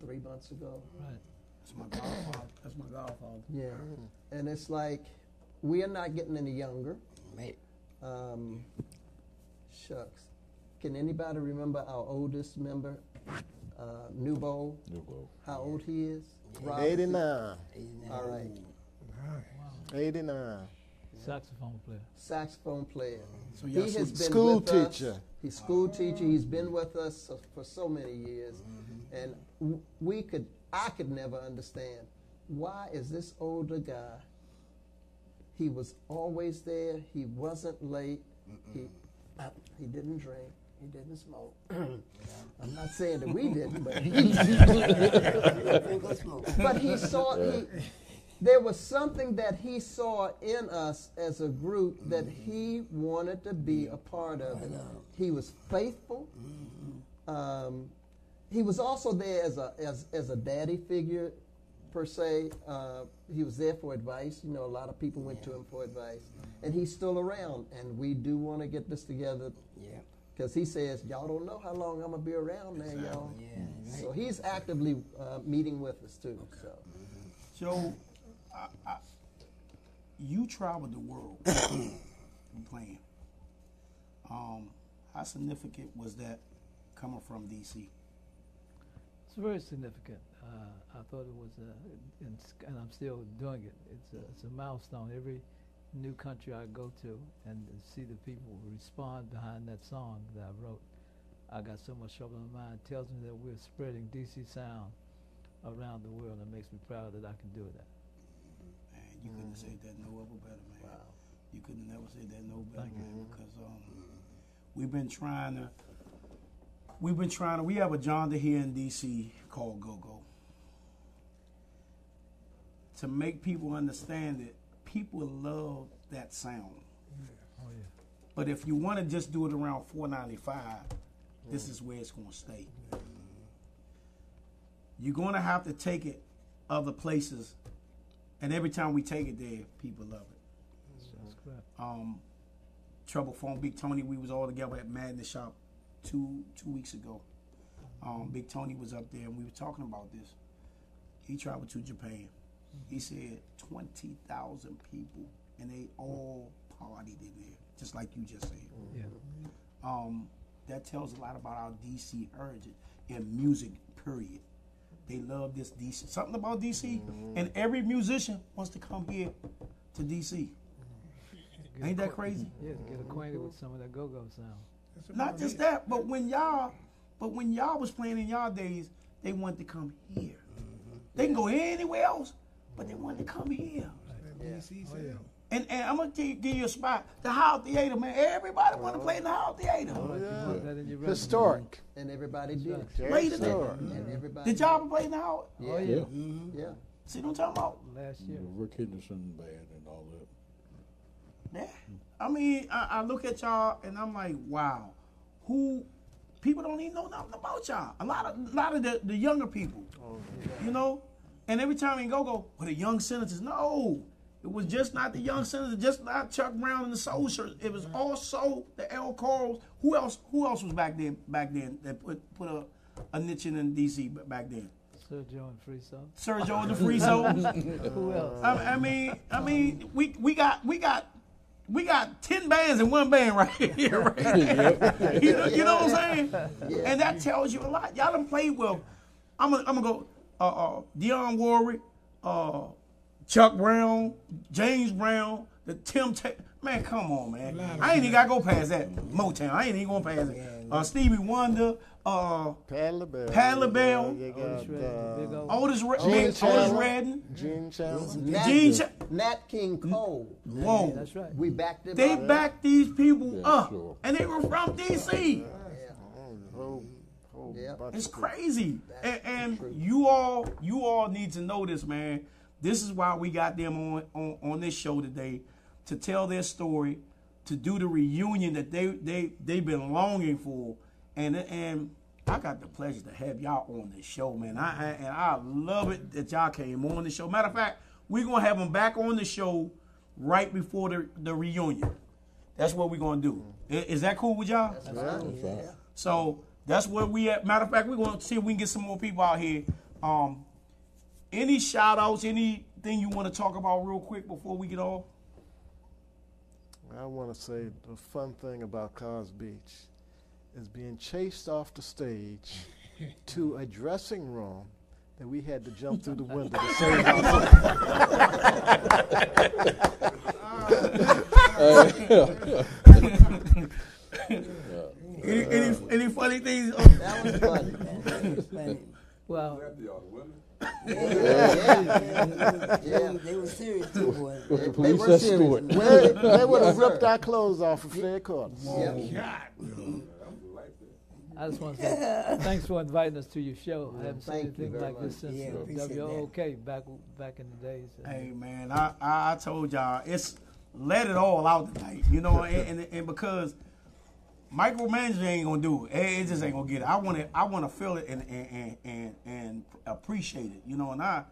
three months ago. Right. That's my godfather. That's my godfather. Yeah. Mm. And it's like, we are not getting any younger. Mate. Um, shucks. Can anybody remember our oldest member, uh, Nubo? Nubo. How old he is? Rob? 89. 89. All right. 89. Saxophone player. Saxophone player. So he has been School with us. teacher. He's school teacher. He's been with us for so many years, and we could, I could never understand why is this older guy. He was always there. He wasn't late. He uh, he didn't drink. He didn't smoke. I'm not saying that we didn't, but he Drink or smoke. but he saw he, there was something that he saw in us as a group that he wanted to be a part of it. He was faithful. Um, he was also there as a as as a daddy figure, per se. Uh, he was there for advice. You know, a lot of people went to him for advice, and he's still around. And we do want to get this together Yeah. because he says, "Y'all don't know how long I'm gonna be around, man, y'all." Yeah. Right. So he's actively uh, meeting with us too. So. Joe, I, I, you traveled the world playing. Um, how significant was that coming from DC? It's very significant. Uh, I thought it was, uh, and, and I'm still doing it. It's a, it's a milestone. Every new country I go to, and to see the people respond behind that song that I wrote. I got so much trouble in my mind. It tells me that we're spreading DC sound around the world. It makes me proud that I can do that. Man, you couldn't have said that no other better, man. You couldn't never say that no better, man. Because um, we've been trying to, we've been trying to. We have a genre here in DC called Go Go. To make people understand that people love that sound. Oh yeah. But if you want to just do it around 495, this is where it's going to stay. You're going to have to take it other places, and every time we take it there, people love it. That's. Um, Trouble Funk, Big Tony, we was all together at Madness Shop two two weeks ago. Um, Big Tony was up there, and we were talking about this. He traveled to Japan. He said 20,000 people, and they all partied in there, just like you just said Yeah. um, that tells a lot about our DC urge in music, period. They love this DC. Something about DC, and every musician wants to come here to DC. Ain't that crazy? Yeah, to get acquainted with some of that go-go sound. Not just it. that, but when y'all, but when y'all was playing in y'all days, they wanted to come here. They can go anywhere else, but they wanted to come here. That DC sound. And, and I'm gonna give, give you a spot. The Howard Theater, man. Everybody want to play in the Howard Theater. Put that in your resume. Historic. And everybody did. Wait a minute. And everybody Did y'all play in the Howard? Yeah. Oh mm-hmm. yeah. Yeah. See what I'm talking about? Last year. The Rick Henderson band and all that. Yeah. I mean, I, I look at y'all and I'm like, wow, who people don't even know nothing about y'all. A lot of a lot of the, the younger people. Oh, yeah. You know? And every time we go go, well the young senators, no. It was just not the young senators, just not Chuck Brown and the Soul Searchers. It was mm-hmm. also the L. Corals. Who else who else was back then back then that put put a, a niche in, in DC b- back then? Sir Joe and Free Soul. Sir Joe and the Free Souls. Who else? I, I mean, I mean, we we got we got we got ten bands in one band right here. Right here. you, know, you know what I'm saying? And that tells you a lot. Y'all done played with. I'm gonna I'm gonna go. Uh, uh, Dionne Warwick, uh, Chuck Brown, James Brown, the Tim. Ta- man, come on, man. I ain't even gotta go past that. Motown. I ain't even going past it. Uh, Stevie Wonder. Uh, Pat LaBelle. Pat LaBelle. You Otis got, Redding, Big uh, O. Otis, Re- Gene Big Otis Chandler. Redding. Gene Chandler. Nat, Gene Ch- Nat King Cole. Whoa. That's right. We backed him They up. backed these people Yeah, up, sure. and they were from DC. Whole, whole Yeah. It's of people. crazy, and, and you all, you all need to know this, man. This is why we got them on on, on this show today to tell their story to do the reunion that they they they've been longing for, and and I got the pleasure to have y'all on the show, man. I, I and I love it that y'all came on the show. Matter of fact, we're gonna have them back on the show right before the the reunion. That's what we're gonna do. I- Is, that cool with y'all? So that's where we at. Matter of fact, we're gonna see if we can get some more people out here. Um, any shout outs, anything you want to talk about real quick before we get off? I want to say the fun thing about Carr's Beach is being chased off the stage to a dressing room that we had to jump through the window to save Any, any, any funny things? That was funny. Funny. Well, Yeah. They, they were serious too, boy. With the They were serious. escort. they, they would have ripped our clothes off for fair quarters. I just want to say thanks for inviting us to your show. I haven't seen Thank anything very like this since Yeah, uh, appreciate that. WOK back back in the days. Hey man, I, I I told y'all it's let it all out tonight, you know, and, and, and because micromanaging ain't gonna do it. It, it just ain't gonna get it. I want to I want to feel it and and, and and and appreciate it, you know. And I,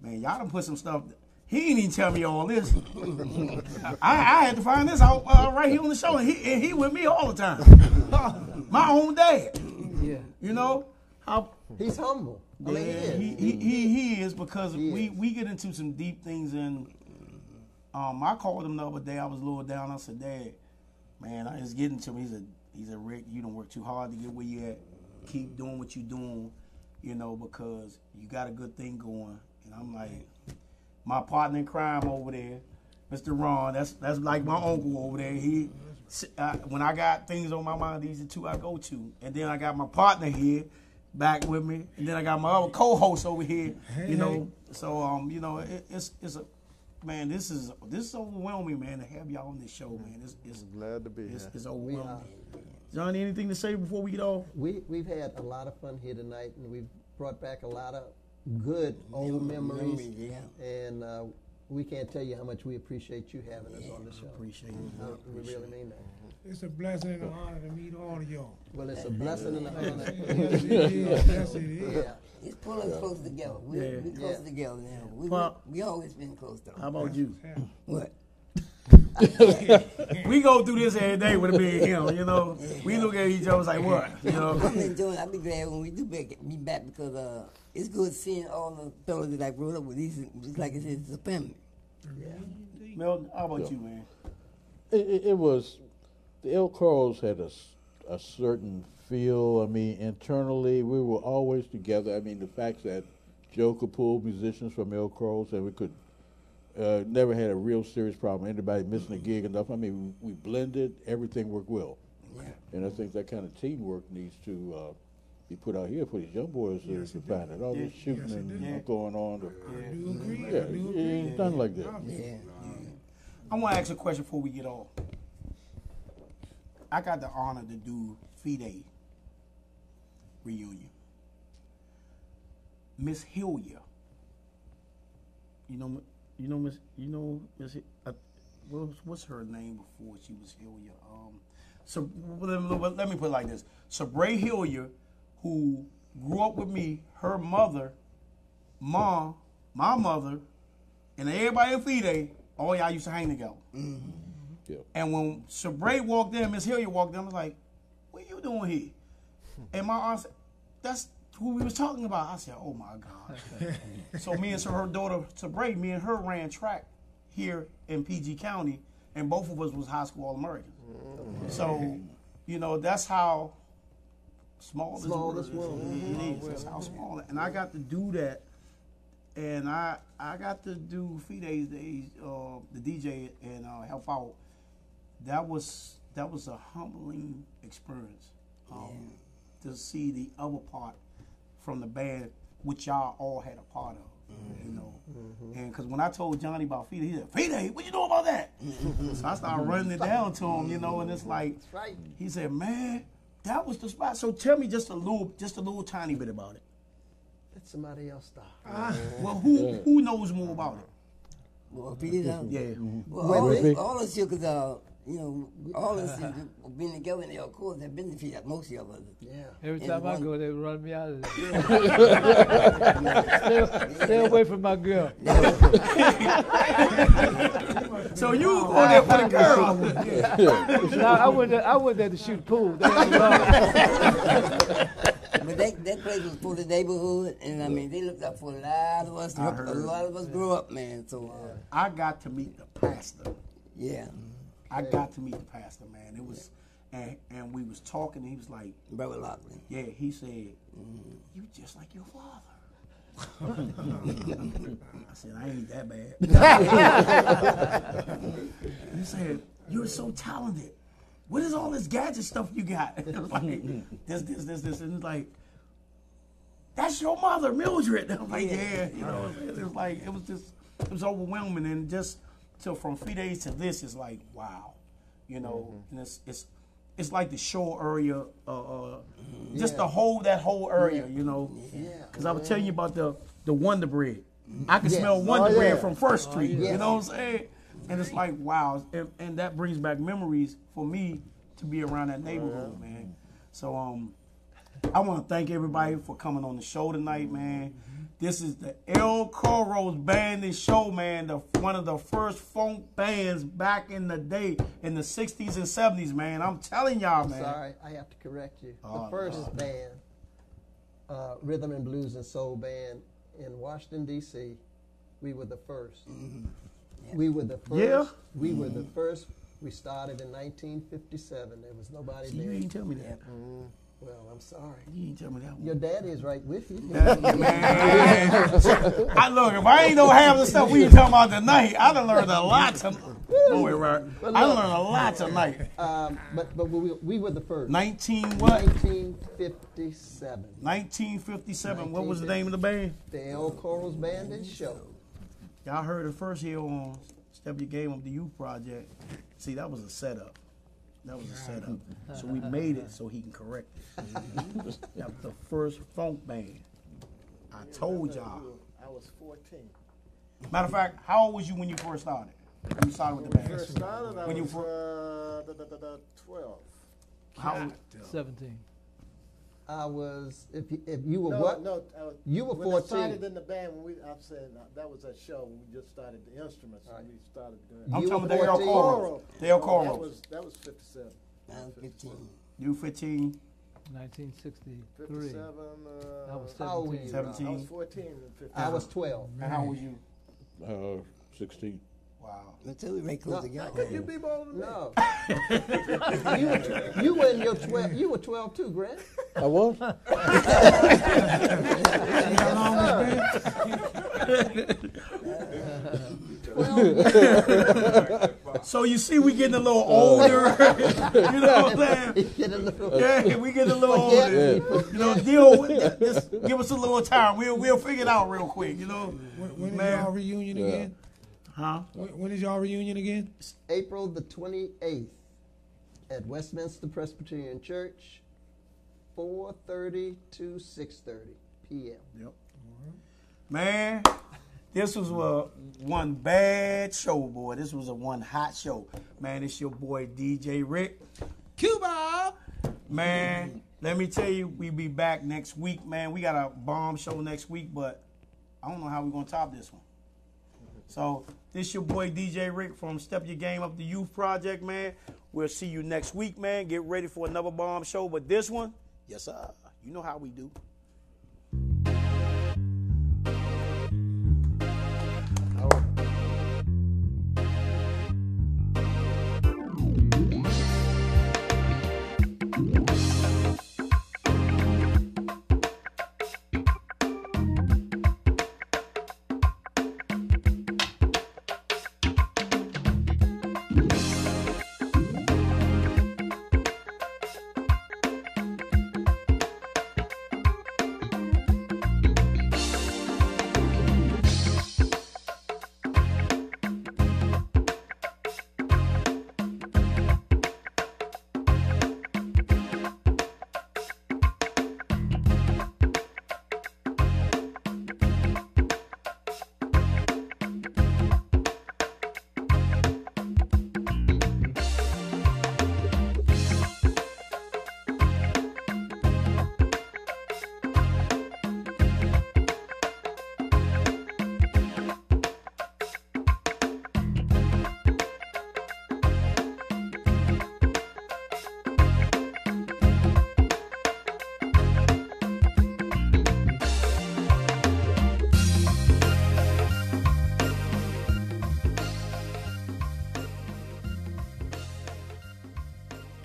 man, y'all done put some stuff. He ain't even tell me all this. I, I had to find this out uh, right here on the show, and he and he with me all the time. My own dad, Yeah. you know. How He's humble. I mean, he is. he, he, he, he is because He we, is. we get into some deep things and um I called him the other day. I was a little down. I said, Dad, man, I it's getting to me. He said, he said, Rick, you don't work too hard to get where you at. Keep doing what you're doing, you know, because you got a good thing going. And I'm like, my partner in crime over there, Mr. Ron. That's that's like my uncle over there. He uh, when I got things on my mind, these are two I go to, and then I got my partner here back with me, and then I got my other co-host over here. You know, so um, you know, it, it's it's a man. This is this is overwhelming, man, to have y'all on this show, man. It's it's Glad to be it's, here. it's overwhelming. Johnny, anything to say before we get off? We we've had a lot of fun here tonight, and we've brought back a lot of good old memories. memories, yeah. And uh, we can't tell you how much we appreciate you having us on the show. Appreciate Uh, we really mean that. It's a blessing and an honor to meet all of y'all. Well, it's a blessing and an honor. Yes, it is. Yes, it is. Yeah. It's pulling us close together. We, Yeah. we close Yeah. together now. We, Well- we, we always been close though. How about you? What? we go through this every day with me and him. You know, we look at each other like what? You know. I'm enjoying. I'll be glad when we do back, be back because uh, it's good seeing all the fellas that I grew up with. These, just like I said, it's a family. Yeah. Mel, how about you, man? It, it, it was the El Coros had a, a certain feel. I mean, internally we were always together. I mean, the fact that Joe could pull musicians from El Coros and we could uh, never had a real serious problem. Anybody missing a gig enough? I mean, we, we blended. Everything worked well. And I think that kind of teamwork needs to uh, be put out here for these young boys to, to find it. All this shooting Yes, and did. going on. To, I do agree. yeah, I do it agree. ain't done like that. Yeah. I want to ask a question before we get off. I got the honor to do Fide reunion. Miss Hillier. You know, you know, Miss, you know, Miss. Uh, what was, what's her name before she was Hillier? Um, so let me, let me put it like this: Sabre Hillier, who grew up with me, her mother, mom, my mother, and everybody in Fide, all y'all used to hang together. Yeah. And when Sabre walked in, Miss Hilliard walked in, I was like, what are you doing here? And my aunt said, that's who we was talking about. I said, oh my God. so me and so her daughter, Sabre, me and her ran track here in PG County, and both of us was high school All-Americans. So, you know, that's how small, Small this this world world is. is. It is. That's how small. And I got to do that and I I got to do Fide's days, uh, the DJ and uh, help out. That was that was a humbling experience um, to see the other part from the band, which y'all all had a part of. You know, and because when I told Johnny about Fide, he said, "Fide, what you know about that?" so I started running it down to him, you know, and it's like, right. he said, "Man, that was the spot." So tell me just a little, just a little tiny bit about it. Let somebody else start. Well, who who knows more about it? Well, Peter, um, Yeah. Well, Well, all, we- this, all those sugar, uh, you know, all of us have been together in the course have been defeated. Most of us. Yeah. Every And time I one- go, they run me out of there. stay, stay away from my girl. So you were going there for the girl. No, I went there, I went there to shoot pool. They had a But that, that place was for the neighborhood, and I mean, they looked up for a lot of us. to I help heard. A lot of us grew up, man. So, uh, I got to meet the pastor. yeah, I got to meet the pastor, man. It was, and and we was talking. And he was like, Brother Lockley. "Yeah," he said, mm-hmm. "You just like your father." I said, "I ain't that bad." he said, "You're so talented. What is all this gadget stuff you got?" Like this, this, this, this, and it's like. That's your mother, Mildred. I'm like, yeah, you know, it was like it was just, it was overwhelming, and just so from three days to this is like, wow, you know, and it's it's it's like the shore area, uh, uh, just the whole that whole area, you know. Yeah. Because I was telling you about the the Wonder Bread. I can Yes. smell Wonder Oh, Bread from First Street. You know what I'm saying? And it's like wow, and, and that brings back memories for me to be around that neighborhood, man. So um, I want to thank everybody for coming on the show tonight, man. This is the El Coros Band and Show, man. The one of the first funk bands back in the day, in the '60s and '70s, man. I'm telling y'all, man. Sorry, I have to correct you. Oh, the first band, uh, rhythm and blues and soul band in Washington D.C. We were the 1st We were the first. Yeah? We were the mm-hmm. first. We started in 1957. There was nobody See, you there. ain't tell me that. Mm-hmm. Well, I'm sorry. You ain't tell me that. Your daddy is right with you. I look, if I ain't know half the stuff we talking about tonight, I done learned a lot tonight. Don't worry, right. I done learned a lot tonight. um, but but we, we were the first. 19 what? 1957. 1957. What was the name of the band? The El Coros Band and Show. Y'all heard it first here on Step Your Game Up the Youth Project. See, that was a setup. That was a setup. So we made it so he can correct it. that was the first funk band. I told y'all. I was 14. Matter of fact, how old was you when you first started? When you started with the When we band? first started, I When you was uh, da, da, da, da, 12. How old? 17. I was, if you, if you were no, what? No, uh, You were when I 14. started in the band, when we, I'm saying uh, that was that show when we just started the instruments. and We started doing. I'm You talking were about Dale 14. Coral. Dale That Coral. was that was 57. I was 15. You 15, 1963. 57. Uh, I was How old were 17. you? 17. I was 14 and 15. I was 12. and how old were you? Uh, 16. Wow. Until we make close No, together. Could you be bolder than No. you, were, you were in your 12, you were 12 too, Grant. I was? So you see, we getting a little oh. older. you know what I'm saying? Get a little, Yeah, we getting a little Yeah. older. You know, deal with it. Just give us a little time. We'll we'll figure it out real quick. You know, When, when is Man. y'all reunion again? Huh? When, when is y'all reunion again? April the 28th at Westminster Presbyterian Church, 4.30 to 6.30 p.m. Yep. Man, this was a one bad show, boy. This was a one hot show. Man, it's your boy DJ Rick. Cuba! Man, let me tell you, we be back next week, man. We got a bomb show next week, but I don't know how we're gonna top this one. So this your boy DJ Rick from Step Your Game Up the Youth Project, man. We'll see you next week, man. Get ready for another bomb show, but this one, yes sir. You know how we do.